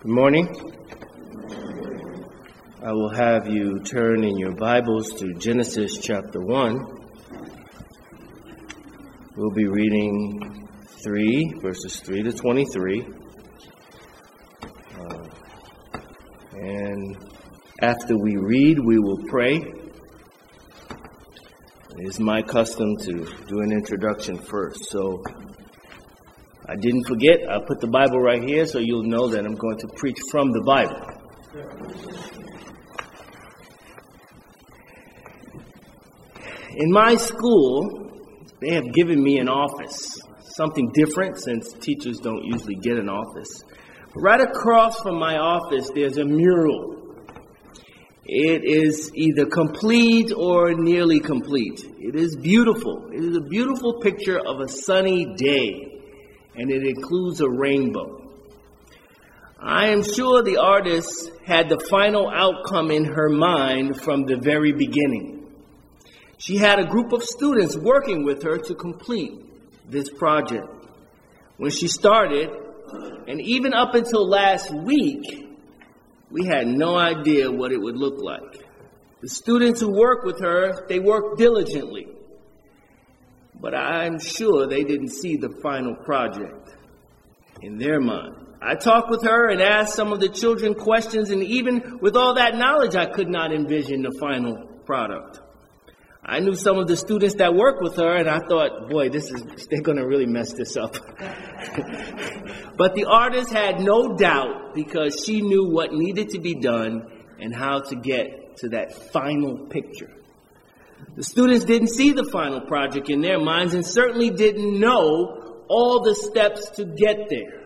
Good morning. I will have you turn in your Bibles to Genesis chapter 1. We'll be reading 3, verses 3 to 23. Uh, and after we read, we will pray. It is my custom to do an introduction first. So I didn't forget, I put the Bible right here so you'll know that I'm going to preach from the Bible. In my school, they have given me an office, something different since teachers don't usually get an office. Right across from my office, there's a mural. It is either complete or nearly complete. It is beautiful. It is a beautiful picture of a sunny day and it includes a rainbow. I am sure the artist had the final outcome in her mind from the very beginning. She had a group of students working with her to complete this project. When she started, and even up until last week, we had no idea what it would look like. The students who worked with her, they worked diligently but I'm sure they didn't see the final project in their mind. I talked with her and asked some of the children questions, and even with all that knowledge, I could not envision the final product. I knew some of the students that worked with her, and I thought, boy, this is, they're going to really mess this up. but the artist had no doubt because she knew what needed to be done and how to get to that final picture. The students didn't see the final project in their minds and certainly didn't know all the steps to get there.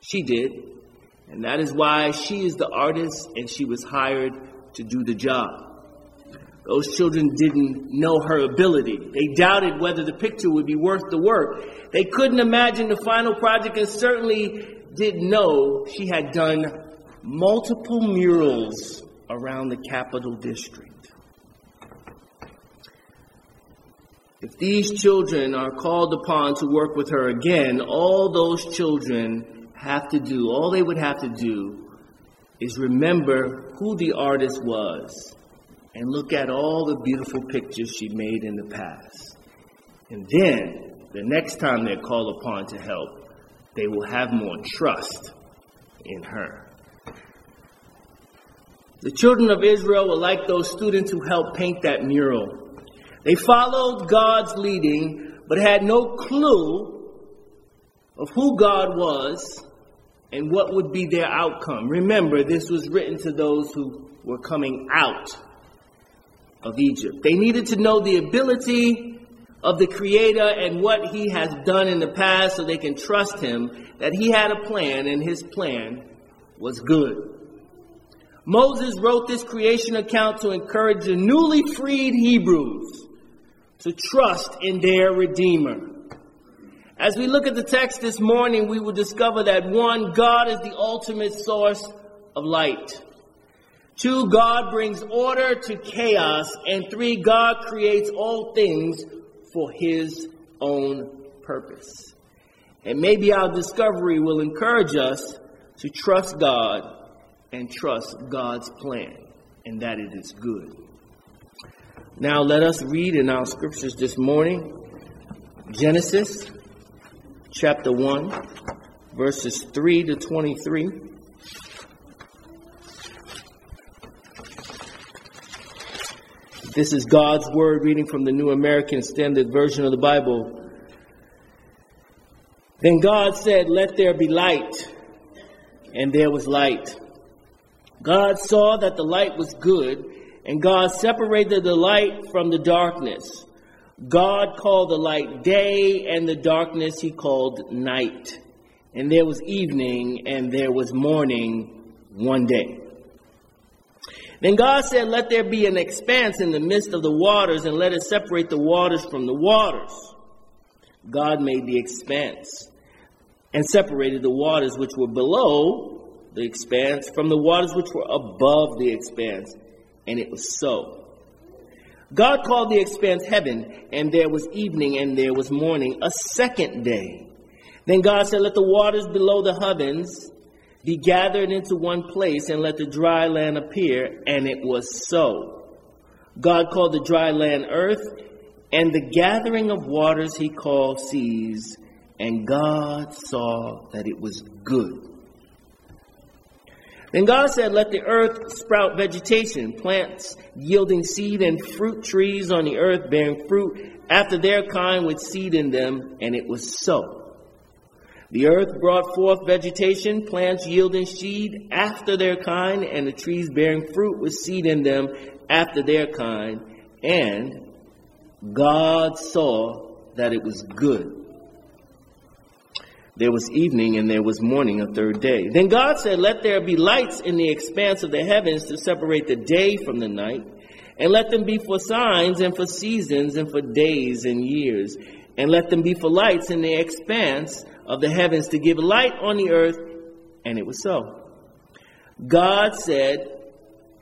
She did. And that is why she is the artist and she was hired to do the job. Those children didn't know her ability. They doubted whether the picture would be worth the work. They couldn't imagine the final project and certainly didn't know she had done multiple murals around the capital district. If these children are called upon to work with her again, all those children have to do, all they would have to do is remember who the artist was and look at all the beautiful pictures she made in the past. And then, the next time they're called upon to help, they will have more trust in her. The children of Israel were like those students who helped paint that mural they followed God's leading, but had no clue of who God was and what would be their outcome. Remember, this was written to those who were coming out of Egypt. They needed to know the ability of the Creator and what He has done in the past so they can trust Him that He had a plan and His plan was good. Moses wrote this creation account to encourage the newly freed Hebrews to trust in their Redeemer. As we look at the text this morning, we will discover that one, God is the ultimate source of light. Two, God brings order to chaos. And three, God creates all things for his own purpose. And maybe our discovery will encourage us to trust God and trust God's plan and that it is good. Now let us read in our scriptures this morning Genesis chapter 1, verses 3 to 23. This is God's word reading from the New American Standard Version of the Bible. Then God said, Let there be light. And there was light. God saw that the light was good and God separated the light from the darkness. God called the light day, and the darkness he called night. And there was evening, and there was morning one day. Then God said, Let there be an expanse in the midst of the waters, and let it separate the waters from the waters. God made the expanse and separated the waters which were below the expanse from the waters which were above the expanse. And it was so. God called the expanse heaven, and there was evening and there was morning, a second day. Then God said, Let the waters below the heavens be gathered into one place, and let the dry land appear. And it was so. God called the dry land earth, and the gathering of waters he called seas. And God saw that it was good. Then God said, Let the earth sprout vegetation, plants yielding seed, and fruit trees on the earth bearing fruit after their kind with seed in them. And it was so. The earth brought forth vegetation, plants yielding seed after their kind, and the trees bearing fruit with seed in them after their kind. And God saw that it was good. There was evening and there was morning a third day. Then God said, Let there be lights in the expanse of the heavens to separate the day from the night, and let them be for signs and for seasons and for days and years, and let them be for lights in the expanse of the heavens to give light on the earth. And it was so. God said,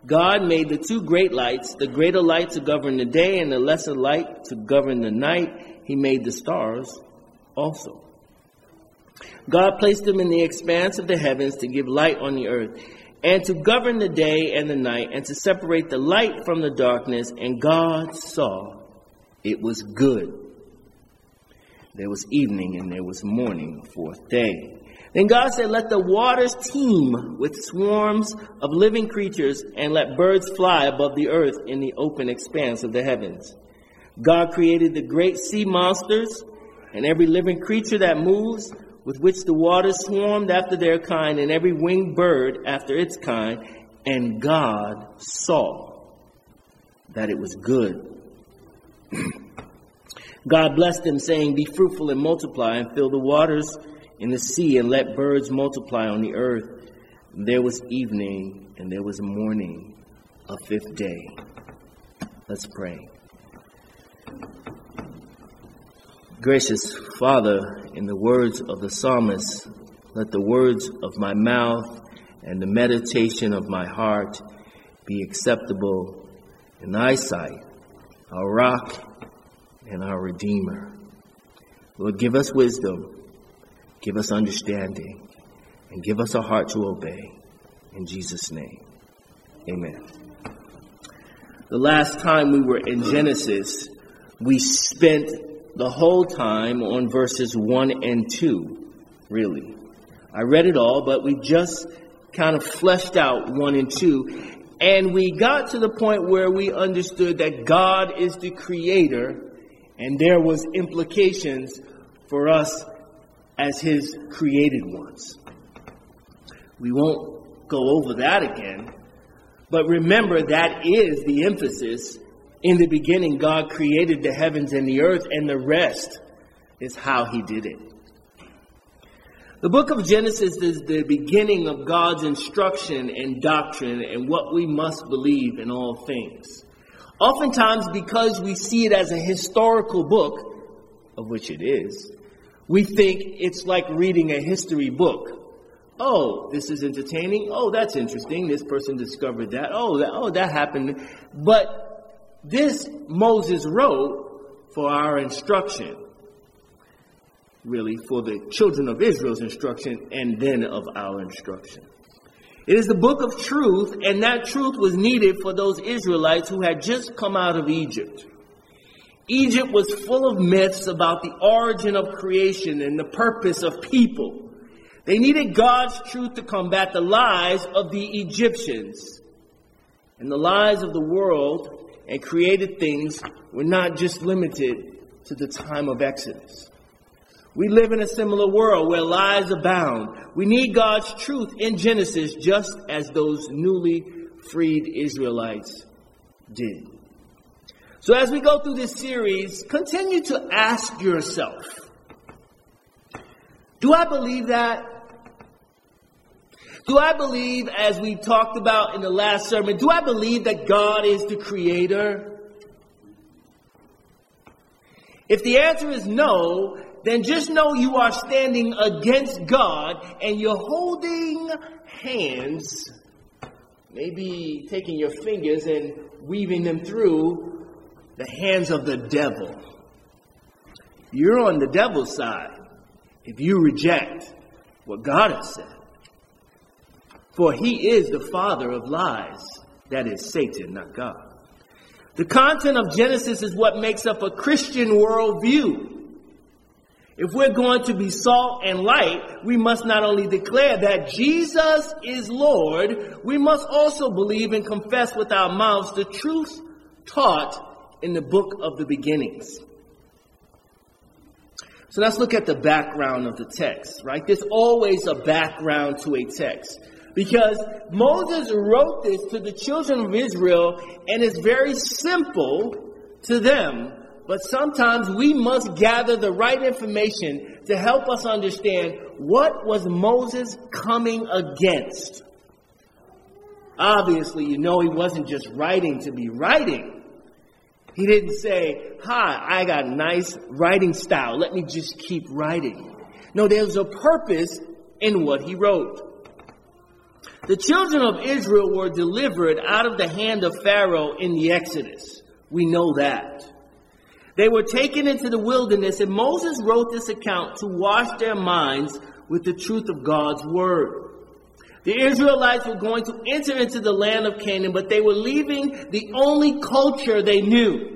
God made the two great lights, the greater light to govern the day and the lesser light to govern the night. He made the stars also. God placed them in the expanse of the heavens to give light on the earth, and to govern the day and the night, and to separate the light from the darkness. And God saw it was good. There was evening and there was morning, the fourth day. Then God said, Let the waters teem with swarms of living creatures, and let birds fly above the earth in the open expanse of the heavens. God created the great sea monsters and every living creature that moves with which the waters swarmed after their kind, and every winged bird after its kind. And God saw that it was good. God blessed them, saying, Be fruitful and multiply, and fill the waters in the sea, and let birds multiply on the earth. And there was evening, and there was morning, a fifth day. Let's pray. Gracious Father, in the words of the psalmist, let the words of my mouth and the meditation of my heart be acceptable in thy sight, our rock and our redeemer. Lord, give us wisdom, give us understanding, and give us a heart to obey. In Jesus' name, amen. The last time we were in Genesis, we spent the whole time on verses 1 and 2, really. I read it all, but we just kind of fleshed out 1 and 2. And we got to the point where we understood that God is the creator and there was implications for us as his created ones. We won't go over that again, but remember that is the emphasis in the beginning, God created the heavens and the earth, and the rest is how He did it. The book of Genesis is the beginning of God's instruction and doctrine and what we must believe in all things. Oftentimes, because we see it as a historical book, of which it is, we think it's like reading a history book. Oh, this is entertaining. Oh, that's interesting. This person discovered that. Oh, that, oh, that happened. But this Moses wrote for our instruction, really, for the children of Israel's instruction and then of our instruction. It is the book of truth, and that truth was needed for those Israelites who had just come out of Egypt. Egypt was full of myths about the origin of creation and the purpose of people. They needed God's truth to combat the lies of the Egyptians and the lies of the world and created things were not just limited to the time of Exodus. We live in a similar world where lies abound. We need God's truth in Genesis just as those newly freed Israelites did. So as we go through this series, continue to ask yourself, do I believe that? Do I believe, as we talked about in the last sermon, do I believe that God is the creator? If the answer is no, then just know you are standing against God and you're holding hands, maybe taking your fingers and weaving them through the hands of the devil. You're on the devil's side if you reject what God has said. For he is the father of lies. That is Satan, not God. The content of Genesis is what makes up a Christian worldview. If we're going to be salt and light, we must not only declare that Jesus is Lord, we must also believe and confess with our mouths the truth taught in the book of the beginnings. So let's look at the background of the text, right? There's always a background to a text. Because Moses wrote this to the children of Israel and it's very simple to them. But sometimes we must gather the right information to help us understand what was Moses coming against. Obviously, you know he wasn't just writing to be writing. He didn't say, hi, I got a nice writing style. Let me just keep writing. No, there was a purpose in what he wrote. The children of Israel were delivered out of the hand of Pharaoh in the Exodus. We know that. They were taken into the wilderness, and Moses wrote this account to wash their minds with the truth of God's word. The Israelites were going to enter into the land of Canaan, but they were leaving the only culture they knew.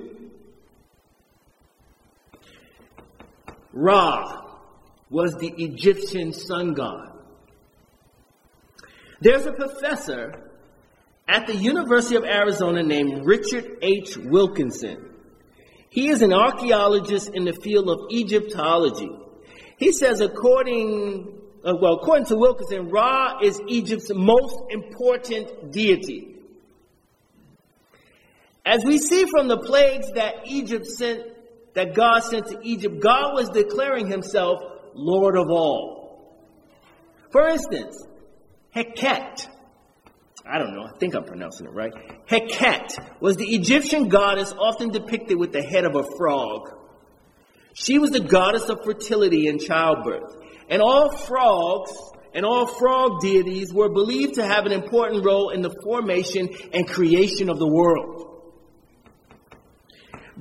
Ra was the Egyptian sun god. There's a professor at the University of Arizona named Richard H. Wilkinson. He is an archaeologist in the field of Egyptology. He says, according, uh, well, according to Wilkinson, Ra is Egypt's most important deity. As we see from the plagues that Egypt sent, that God sent to Egypt, God was declaring himself Lord of all. For instance, Heket. I don't know, I think I'm pronouncing it right. Heket was the Egyptian goddess often depicted with the head of a frog. She was the goddess of fertility and childbirth. And all frogs and all frog deities were believed to have an important role in the formation and creation of the world.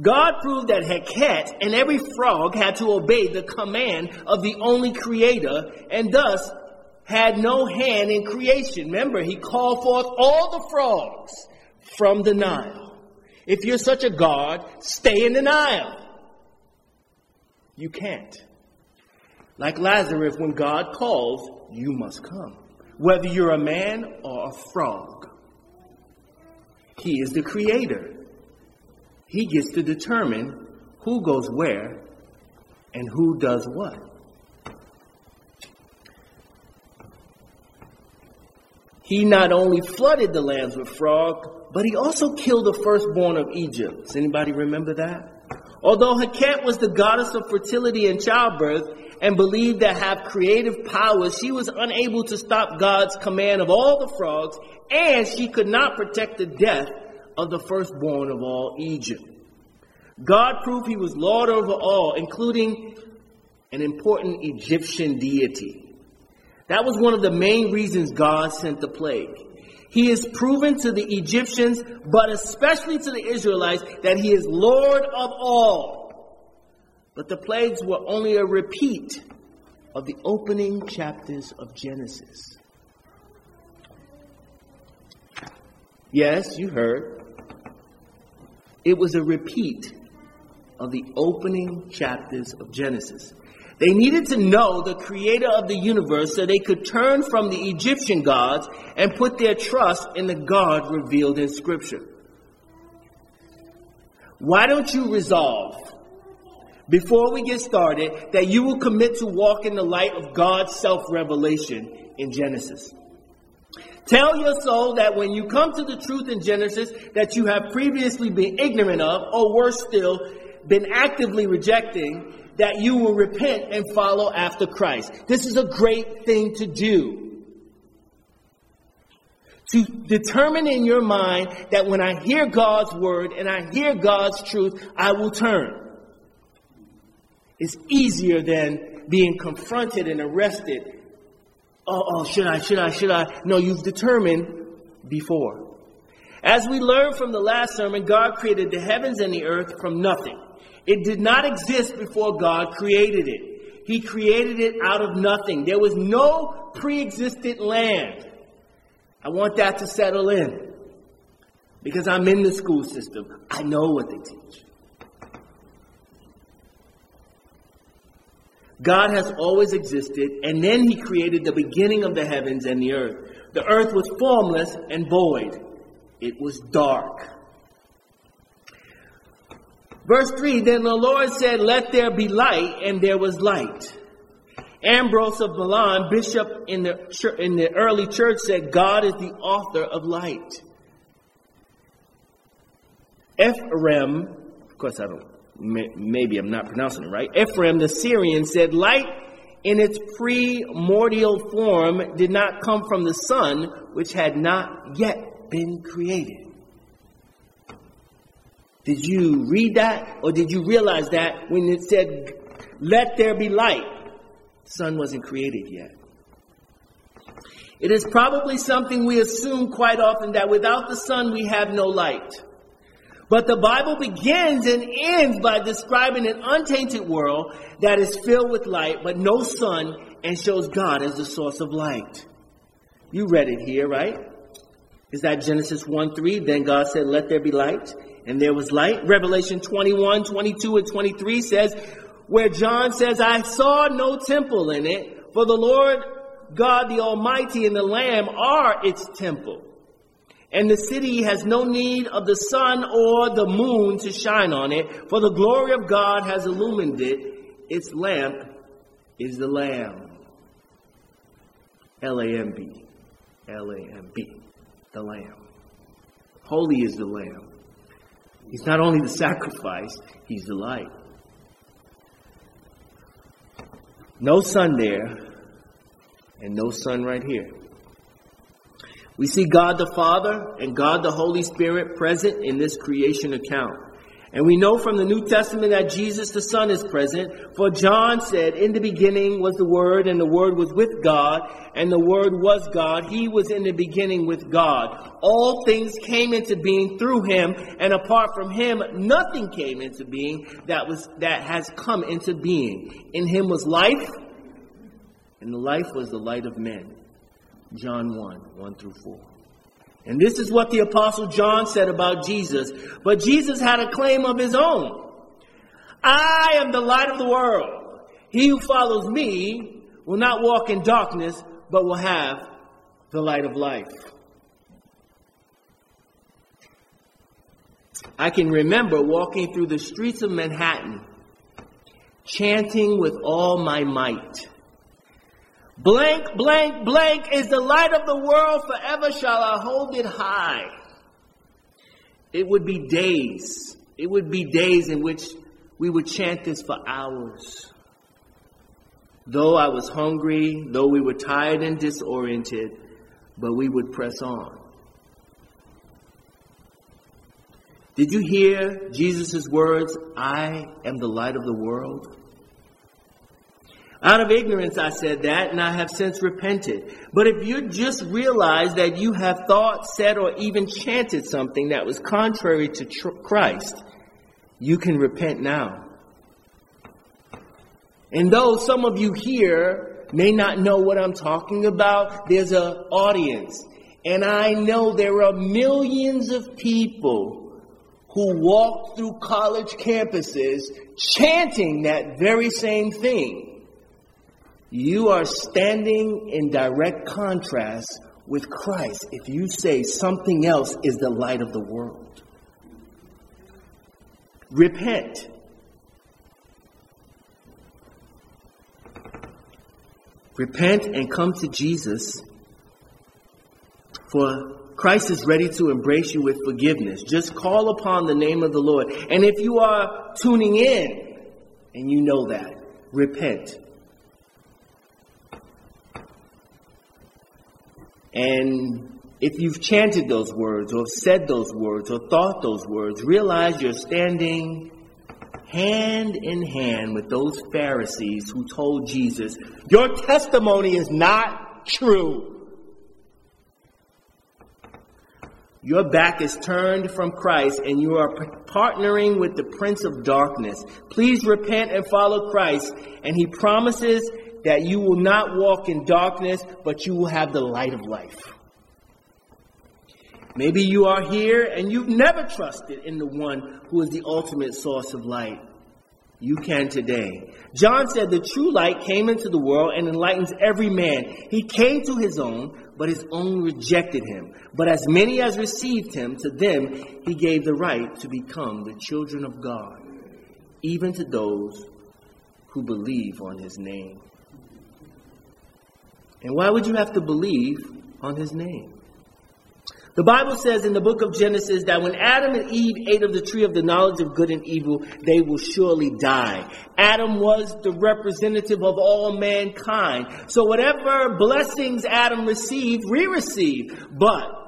God proved that Heket and every frog had to obey the command of the only creator and thus had no hand in creation. Remember, he called forth all the frogs from the Nile. If you're such a God, stay in the Nile. You can't. Like Lazarus, when God calls, you must come. Whether you're a man or a frog. He is the creator. He gets to determine who goes where and who does what. He not only flooded the lands with frogs, but he also killed the firstborn of Egypt. Does anybody remember that? Although Heket was the goddess of fertility and childbirth and believed to have creative powers, she was unable to stop God's command of all the frogs, and she could not protect the death of the firstborn of all Egypt. God proved he was Lord over all, including an important Egyptian deity. That was one of the main reasons God sent the plague. He is proven to the Egyptians, but especially to the Israelites, that he is Lord of all. But the plagues were only a repeat of the opening chapters of Genesis. Yes, you heard. It was a repeat of the opening chapters of Genesis. They needed to know the creator of the universe so they could turn from the Egyptian gods and put their trust in the God revealed in scripture. Why don't you resolve before we get started that you will commit to walk in the light of God's self-revelation in Genesis? Tell your soul that when you come to the truth in Genesis that you have previously been ignorant of, or worse still, been actively rejecting, that you will repent and follow after Christ. This is a great thing to do. To determine in your mind that when I hear God's word and I hear God's truth, I will turn. It's easier than being confronted and arrested. Oh, oh, should I, should I, should I? No, you've determined before. As we learned from the last sermon, God created the heavens and the earth from nothing. It did not exist before God created it. He created it out of nothing. There was no pre-existent land. I want that to settle in because I'm in the school system. I know what they teach. God has always existed, and then He created the beginning of the heavens and the earth. The earth was formless and void, it was dark. Verse 3 Then the Lord said, Let there be light, and there was light. Ambrose of Milan, bishop in the, in the early church, said, God is the author of light. Ephraim, of course I don't, maybe I'm not pronouncing it right. Ephraim the Syrian said, Light in its primordial form did not come from the sun, which had not yet been created. Did you read that? Or did you realize that when it said, Let there be light? sun wasn't created yet. It is probably something we assume quite often that without the sun we have no light. But the Bible begins and ends by describing an untainted world that is filled with light, but no sun, and shows God as the source of light. You read it here, right? Is that Genesis 1 3? Then God said, Let there be light, and there was light. Revelation 21, 22, and 23 says, where John says, I saw no temple in it, for the Lord God the Almighty and the Lamb are its temple. And the city has no need of the sun or the moon to shine on it, for the glory of God has illumined it. Its lamp is the Lamb. L A M B. L A M B. The Lamb. Holy is the Lamb. He's not only the sacrifice, he's the light. No sun there, and no sun right here. We see God the Father and God the Holy Spirit present in this creation account. And we know from the New Testament that Jesus the Son is present, for John said, In the beginning was the Word, and the Word was with God, and the Word was God. He was in the beginning with God. All things came into being through him, and apart from him, nothing came into being that was that has come into being. In him was life, and the life was the light of men. John 1, 1 through 4. And this is what the apostle John said about Jesus. But Jesus had a claim of his own. I am the light of the world. He who follows me will not walk in darkness, but will have the light of life. I can remember walking through the streets of Manhattan, chanting with all my might. Blank, blank, blank is the light of the world. Forever shall I hold it high. It would be days. It would be days in which we would chant this for hours. Though I was hungry, though we were tired and disoriented, but we would press on. Did you hear Jesus' words, I am the light of the world? Out of ignorance, I said that, and I have since repented. But if you just realize that you have thought, said, or even chanted something that was contrary to tr- Christ, you can repent now. And though some of you here may not know what I'm talking about, there's an audience. And I know there are millions of people who walk through college campuses chanting that very same thing you are standing in direct contrast with Christ if you say something else is the light of the world. Repent. Repent and come to Jesus, for Christ is ready to embrace you with forgiveness. Just call upon the name of the Lord. And if you are tuning in and you know that, repent And if you've chanted those words or said those words or thought those words, realize you're standing hand in hand with those Pharisees who told Jesus, Your testimony is not true. Your back is turned from Christ and you are partnering with the Prince of Darkness. Please repent and follow Christ, and He promises that you will not walk in darkness, but you will have the light of life. Maybe you are here and you've never trusted in the one who is the ultimate source of light. You can today. John said the true light came into the world and enlightens every man. He came to his own, but his own rejected him. But as many as received him, to them he gave the right to become the children of God, even to those who believe on his name. And why would you have to believe on his name? The Bible says in the book of Genesis that when Adam and Eve ate of the tree of the knowledge of good and evil, they will surely die. Adam was the representative of all mankind. So whatever blessings Adam received, we receive. But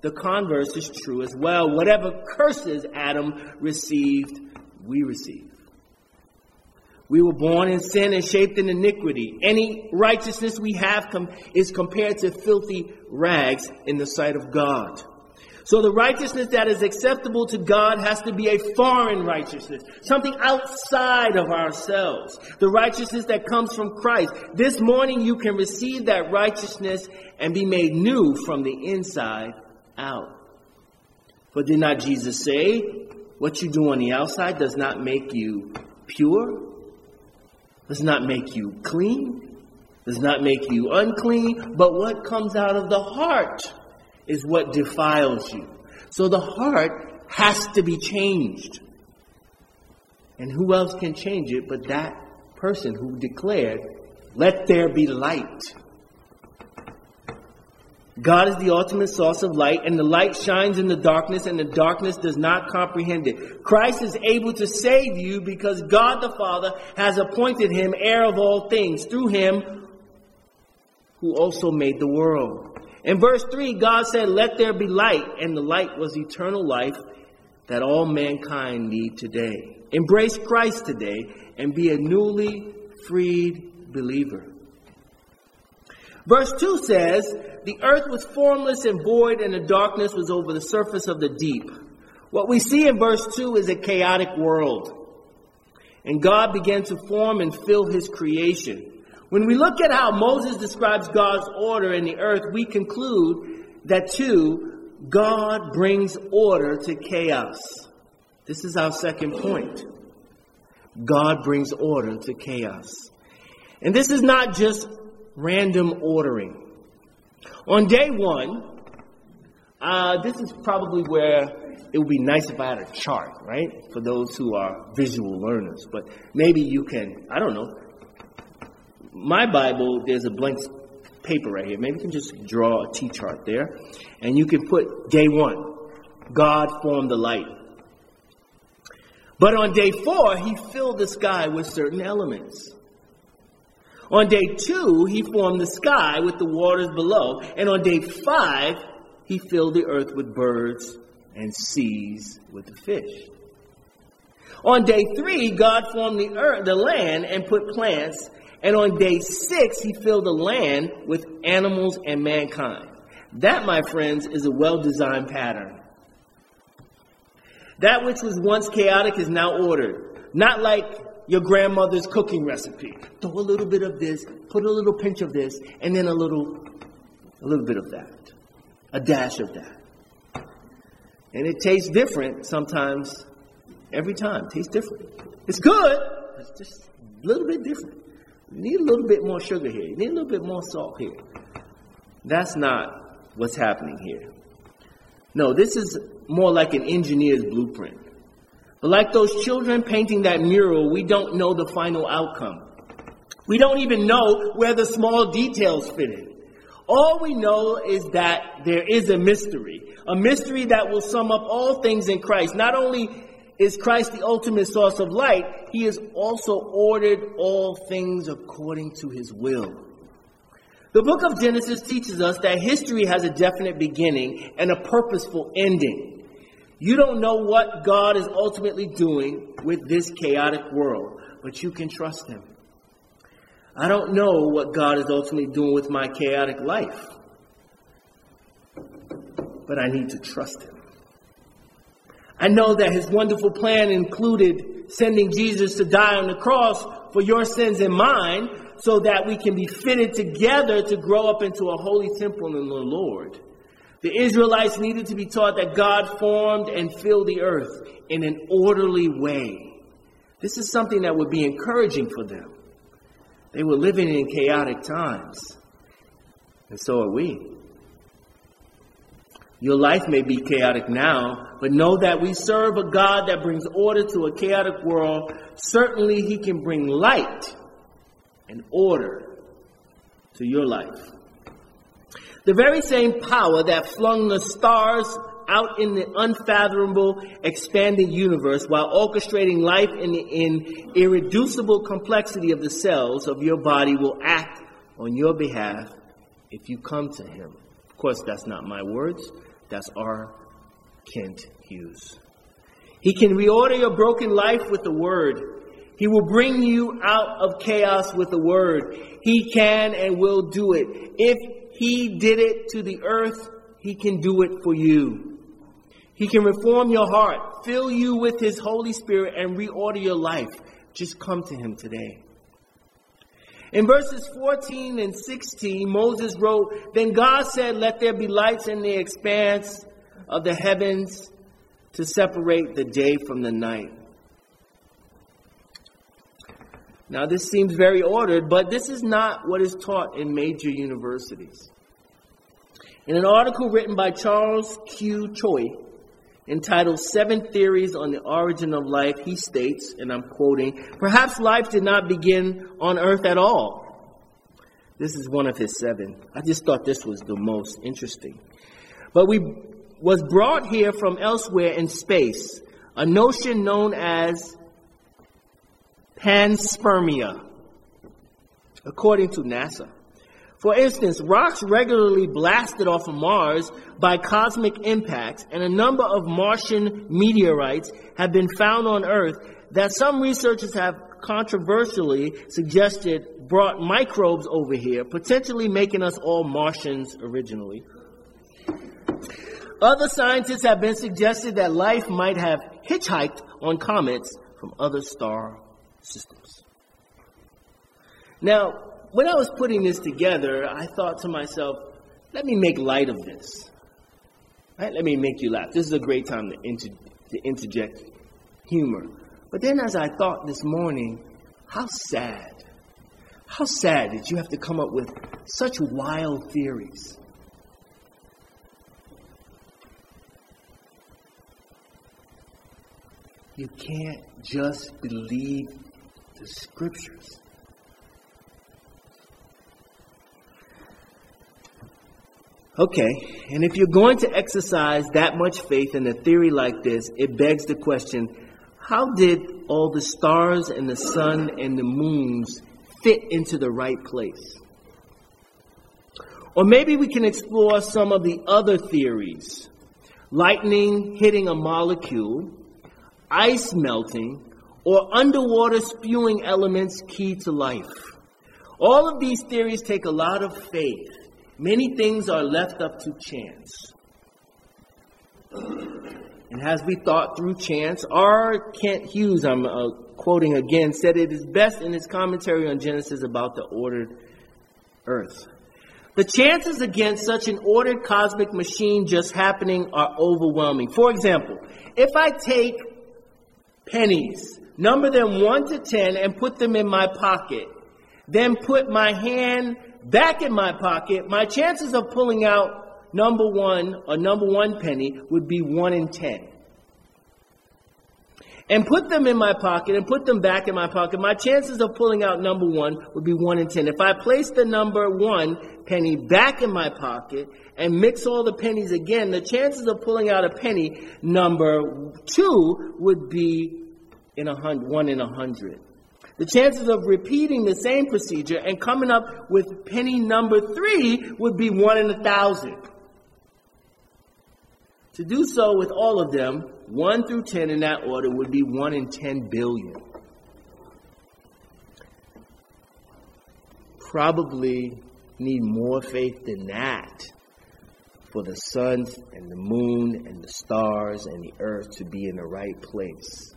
the converse is true as well. Whatever curses Adam received, we receive. We were born in sin and shaped in iniquity. Any righteousness we have com- is compared to filthy rags in the sight of God. So the righteousness that is acceptable to God has to be a foreign righteousness, something outside of ourselves. The righteousness that comes from Christ. This morning you can receive that righteousness and be made new from the inside out. But did not Jesus say, what you do on the outside does not make you pure? Does not make you clean, does not make you unclean, but what comes out of the heart is what defiles you. So the heart has to be changed. And who else can change it but that person who declared, Let there be light? God is the ultimate source of light, and the light shines in the darkness, and the darkness does not comprehend it. Christ is able to save you because God the Father has appointed him heir of all things through him who also made the world. In verse 3, God said, Let there be light, and the light was eternal life that all mankind need today. Embrace Christ today and be a newly freed believer. Verse 2 says, The earth was formless and void, and the darkness was over the surface of the deep. What we see in verse 2 is a chaotic world. And God began to form and fill his creation. When we look at how Moses describes God's order in the earth, we conclude that too, God brings order to chaos. This is our second point. God brings order to chaos. And this is not just random ordering. On day one, uh, this is probably where it would be nice if I had a chart, right? For those who are visual learners. But maybe you can, I don't know. My Bible, there's a blank paper right here. Maybe you can just draw a T chart there. And you can put day one God formed the light. But on day four, he filled the sky with certain elements. On day two, he formed the sky with the waters below. And on day five, he filled the earth with birds and seas with the fish. On day three, God formed the earth, the land and put plants. And on day six, he filled the land with animals and mankind. That, my friends, is a well designed pattern. That which was once chaotic is now ordered. Not like your grandmother's cooking recipe. Throw a little bit of this, put a little pinch of this, and then a little, a little bit of that, a dash of that. And it tastes different sometimes, every time. It tastes different. It's good, it's just a little bit different. You need a little bit more sugar here. You need a little bit more salt here. That's not what's happening here. No, this is more like an engineer's blueprint. Like those children painting that mural, we don't know the final outcome. We don't even know where the small details fit in. All we know is that there is a mystery, a mystery that will sum up all things in Christ. Not only is Christ the ultimate source of light, he has also ordered all things according to his will. The book of Genesis teaches us that history has a definite beginning and a purposeful ending. You don't know what God is ultimately doing with this chaotic world, but you can trust Him. I don't know what God is ultimately doing with my chaotic life, but I need to trust Him. I know that His wonderful plan included sending Jesus to die on the cross for your sins and mine so that we can be fitted together to grow up into a holy temple in the Lord. The Israelites needed to be taught that God formed and filled the earth in an orderly way. This is something that would be encouraging for them. They were living in chaotic times, and so are we. Your life may be chaotic now, but know that we serve a God that brings order to a chaotic world. Certainly, He can bring light and order to your life. The very same power that flung the stars out in the unfathomable, expanding universe while orchestrating life in the in irreducible complexity of the cells of your body will act on your behalf if you come to Him. Of course, that's not my words. That's R. Kent Hughes. He can reorder your broken life with the Word. He will bring you out of chaos with the Word. He can and will do it. If He did it to the earth, He can do it for you. He can reform your heart, fill you with His Holy Spirit, and reorder your life. Just come to Him today. In verses 14 and 16, Moses wrote, Then God said, Let there be lights in the expanse of the heavens to separate the day from the night. Now, this seems very ordered, but this is not what is taught in major universities. In an article written by Charles Q. Choi, entitled Seven Theories on the Origin of Life, he states, and I'm quoting, Perhaps life did not begin on earth at all. This is one of his seven. I just thought this was the most interesting. But we was brought here from elsewhere in space, a notion known as panspermia, according to NASA. For instance, rocks regularly blasted off of Mars by cosmic impacts and a number of Martian meteorites have been found on Earth that some researchers have controversially suggested brought microbes over here, potentially making us all Martians originally. Other scientists have been suggested that life might have hitchhiked on comets from other star systems. Now, when I was putting this together, I thought to myself, let me make light of this. Right? Let me make you laugh. This is a great time to, inter- to interject humor. But then, as I thought this morning, how sad. How sad that you have to come up with such wild theories. You can't just believe the scriptures. Okay, and if you're going to exercise that much faith in a theory like this, it begs the question how did all the stars and the sun and the moons fit into the right place? Or maybe we can explore some of the other theories lightning hitting a molecule, ice melting, or underwater spewing elements key to life. All of these theories take a lot of faith Many things are left up to chance. And as we thought through chance, R. Kent Hughes, I'm uh, quoting again, said it is best in his commentary on Genesis about the ordered earth. The chances against such an ordered cosmic machine just happening are overwhelming. For example, if I take pennies, number them 1 to 10, and put them in my pocket, then put my hand back in my pocket, my chances of pulling out number one or number one penny would be one in ten. And put them in my pocket and put them back in my pocket, my chances of pulling out number one would be one in ten. If I place the number one penny back in my pocket and mix all the pennies again, the chances of pulling out a penny number two would be in a hundred, one in a hundred. The chances of repeating the same procedure and coming up with penny number three would be one in a thousand. To do so with all of them, 1 through 10 in that order would be 1 in 10 billion. Probably need more faith than that for the suns and the moon and the stars and the earth to be in the right place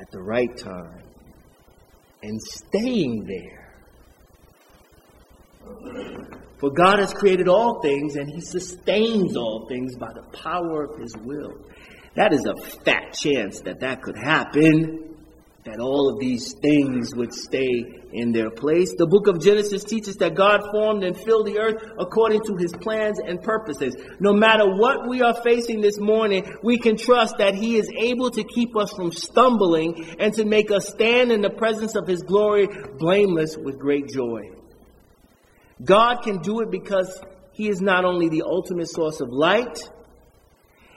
at the right time and staying there For God has created all things and he sustains all things by the power of his will. That is a fat chance that that could happen that all of these things would stay in their place. The book of Genesis teaches that God formed and filled the earth according to his plans and purposes. No matter what we are facing this morning, we can trust that he is able to keep us from stumbling and to make us stand in the presence of his glory blameless with great joy. God can do it because he is not only the ultimate source of light,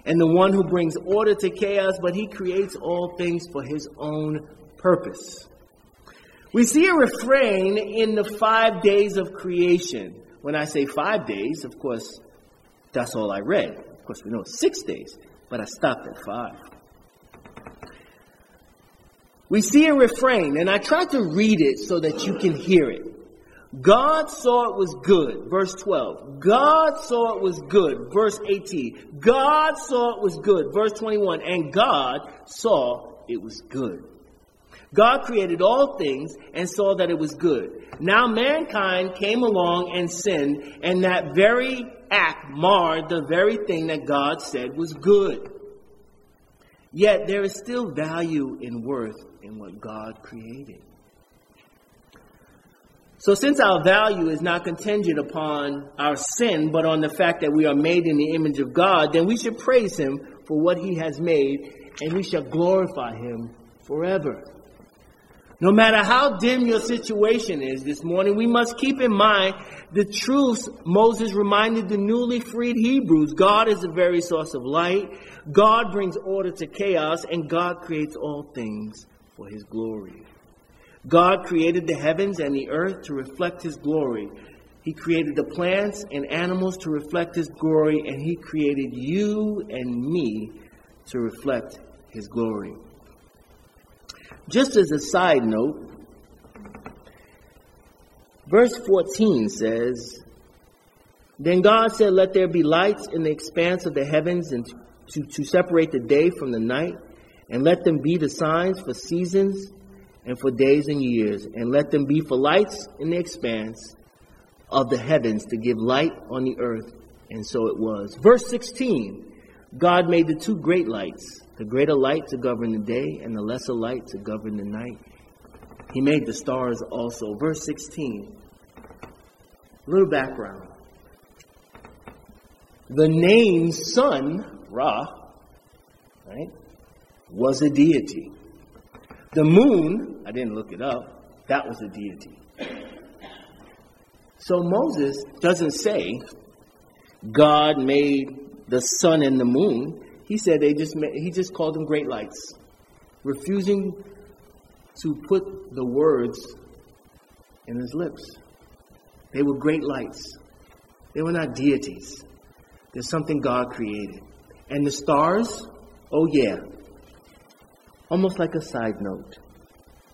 and the one who brings order to chaos, but he creates all things for his own purpose. We see a refrain in the five days of creation. When I say five days, of course, that's all I read. Of course, we know six days, but I stopped at five. We see a refrain, and I tried to read it so that you can hear it. God saw it was good. Verse 12. God saw it was good. Verse 18. God saw it was good. Verse 21. And God saw it was good. God created all things and saw that it was good. Now mankind came along and sinned, and that very act marred the very thing that God said was good. Yet there is still value and worth in what God created. So, since our value is not contingent upon our sin, but on the fact that we are made in the image of God, then we should praise Him for what He has made, and we shall glorify Him forever. No matter how dim your situation is this morning, we must keep in mind the truths Moses reminded the newly freed Hebrews. God is the very source of light. God brings order to chaos, and God creates all things for His glory. God created the heavens and the earth to reflect His glory. He created the plants and animals to reflect His glory, and He created you and me to reflect His glory. Just as a side note, verse 14 says, Then God said, Let there be lights in the expanse of the heavens and to, to separate the day from the night, and let them be the signs for seasons and for days and years, and let them be for lights in the expanse of the heavens to give light on the earth. And so it was. Verse 16 God made the two great lights, the greater light to govern the day, and the lesser light to govern the night. He made the stars also. Verse 16. A little background. The name Sun, Ra, right, was a deity. The moon, I didn't look it up, that was a deity. So Moses doesn't say God made the sun and the moon. He said they just made, he just called them great lights, refusing to put the words in his lips. They were great lights. They were not deities. There's something God created. And the stars, oh yeah, Almost like a side note,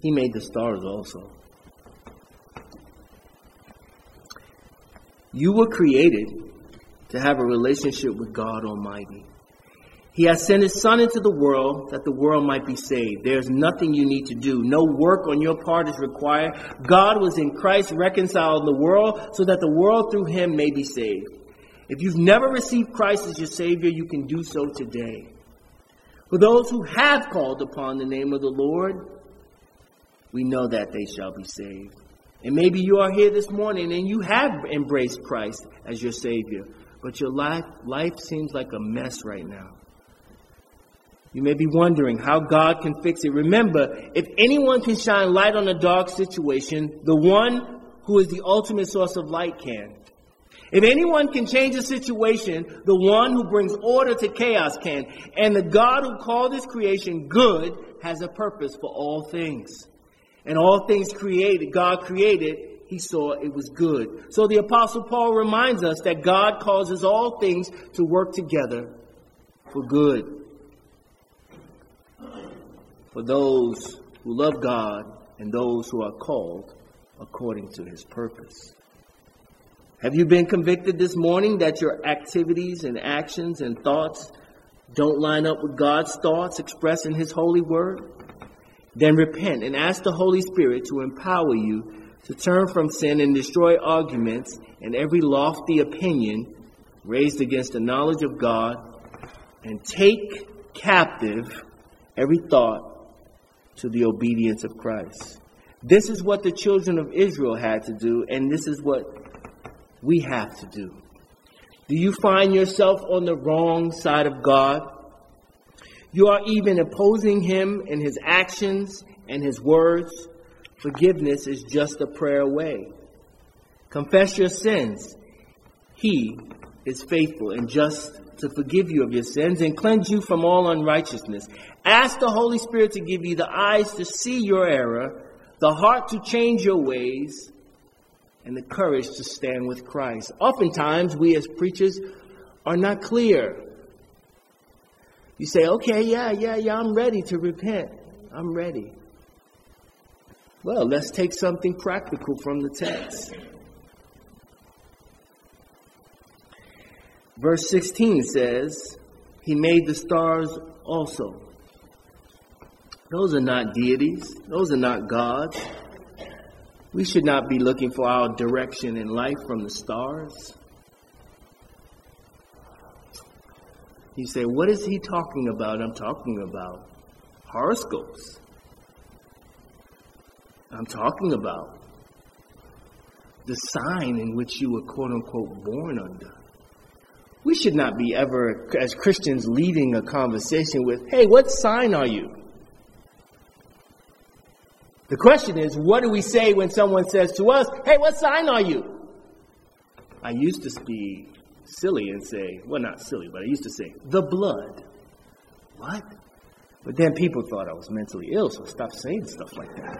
he made the stars also. You were created to have a relationship with God Almighty. He has sent His Son into the world that the world might be saved. There's nothing you need to do. No work on your part is required. God was in Christ reconciled the world so that the world through Him may be saved. If you've never received Christ as your Savior, you can do so today. For those who have called upon the name of the Lord, we know that they shall be saved. And maybe you are here this morning and you have embraced Christ as your Savior, but your life, life seems like a mess right now. You may be wondering how God can fix it. Remember, if anyone can shine light on a dark situation, the one who is the ultimate source of light can. If anyone can change a situation, the one who brings order to chaos can. And the God who called his creation good has a purpose for all things. And all things created, God created, he saw it was good. So the apostle Paul reminds us that God causes all things to work together for good. For those who love God and those who are called according to his purpose. Have you been convicted this morning that your activities and actions and thoughts don't line up with God's thoughts expressed in His holy word? Then repent and ask the Holy Spirit to empower you to turn from sin and destroy arguments and every lofty opinion raised against the knowledge of God, and take captive every thought to the obedience of Christ. This is what the children of Israel had to do, and this is what we have to do. Do you find yourself on the wrong side of God? You are even opposing Him in His actions and His words. Forgiveness is just a prayer away. Confess your sins. He is faithful and just to forgive you of your sins and cleanse you from all unrighteousness. Ask the Holy Spirit to give you the eyes to see your error, the heart to change your ways, and the courage to stand with Christ. Oftentimes, we as preachers are not clear. You say, okay, yeah, yeah, yeah, I'm ready to repent. I'm ready. Well, let's take something practical from the text. Verse 16 says, He made the stars also. Those are not deities, those are not gods. We should not be looking for our direction in life from the stars. You say, What is he talking about? I'm talking about horoscopes. I'm talking about the sign in which you were quote unquote born under. We should not be ever, as Christians, leading a conversation with, hey, what sign are you? The question is, what do we say when someone says to us, hey, what sign are you? I used to be silly and say, well, not silly, but I used to say, the blood. What? But then people thought I was mentally ill, so I stopped saying stuff like that.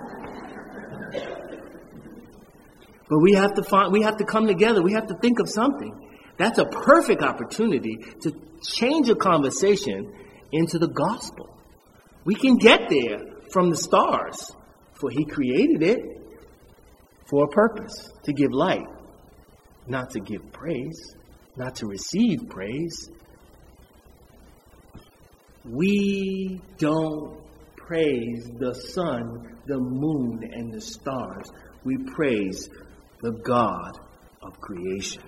But we have to find, we have to come together. We have to think of something. That's a perfect opportunity to change a conversation into the gospel. We can get there from the stars, for He created it for a purpose to give light, not to give praise, not to receive praise. We don't praise the sun, the moon, and the stars. We praise the God of creation.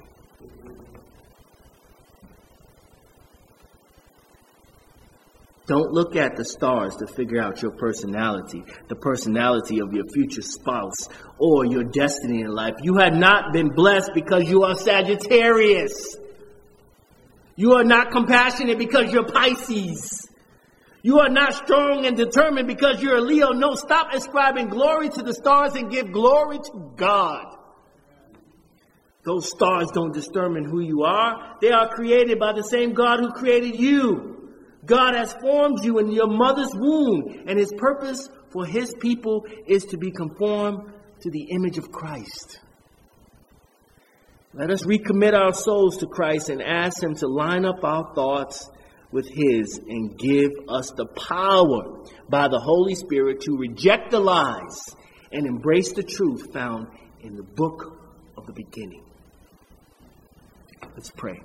Don't look at the stars to figure out your personality, the personality of your future spouse, or your destiny in life. You have not been blessed because you are Sagittarius. You are not compassionate because you're Pisces. You are not strong and determined because you're a Leo. No, stop ascribing glory to the stars and give glory to God. Those stars don't determine who you are. They are created by the same God who created you. God has formed you in your mother's womb, and his purpose for his people is to be conformed to the image of Christ. Let us recommit our souls to Christ and ask him to line up our thoughts with his and give us the power by the Holy Spirit to reject the lies and embrace the truth found in the book of the beginning. Let's pray.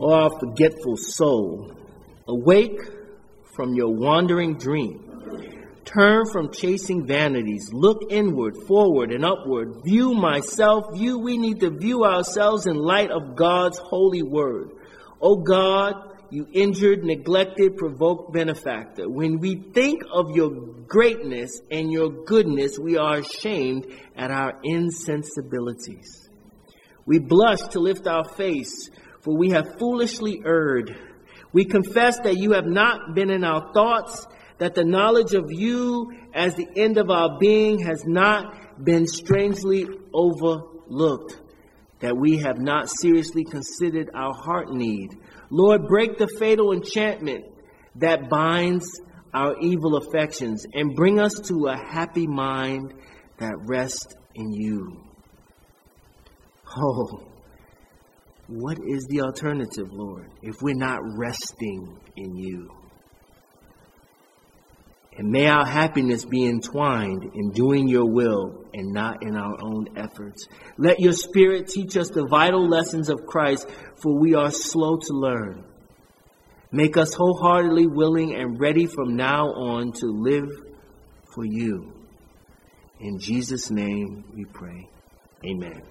O our forgetful soul, awake from your wandering dream. Turn from chasing vanities. Look inward, forward, and upward. View myself. View, we need to view ourselves in light of God's holy word. O God, you injured, neglected, provoked benefactor. When we think of your greatness and your goodness, we are ashamed at our insensibilities. We blush to lift our face for we have foolishly erred. We confess that you have not been in our thoughts, that the knowledge of you as the end of our being has not been strangely overlooked, that we have not seriously considered our heart need. Lord, break the fatal enchantment that binds our evil affections and bring us to a happy mind that rests in you. Oh, what is the alternative, Lord, if we're not resting in you? And may our happiness be entwined in doing your will and not in our own efforts. Let your spirit teach us the vital lessons of Christ, for we are slow to learn. Make us wholeheartedly willing and ready from now on to live for you. In Jesus' name we pray. Amen.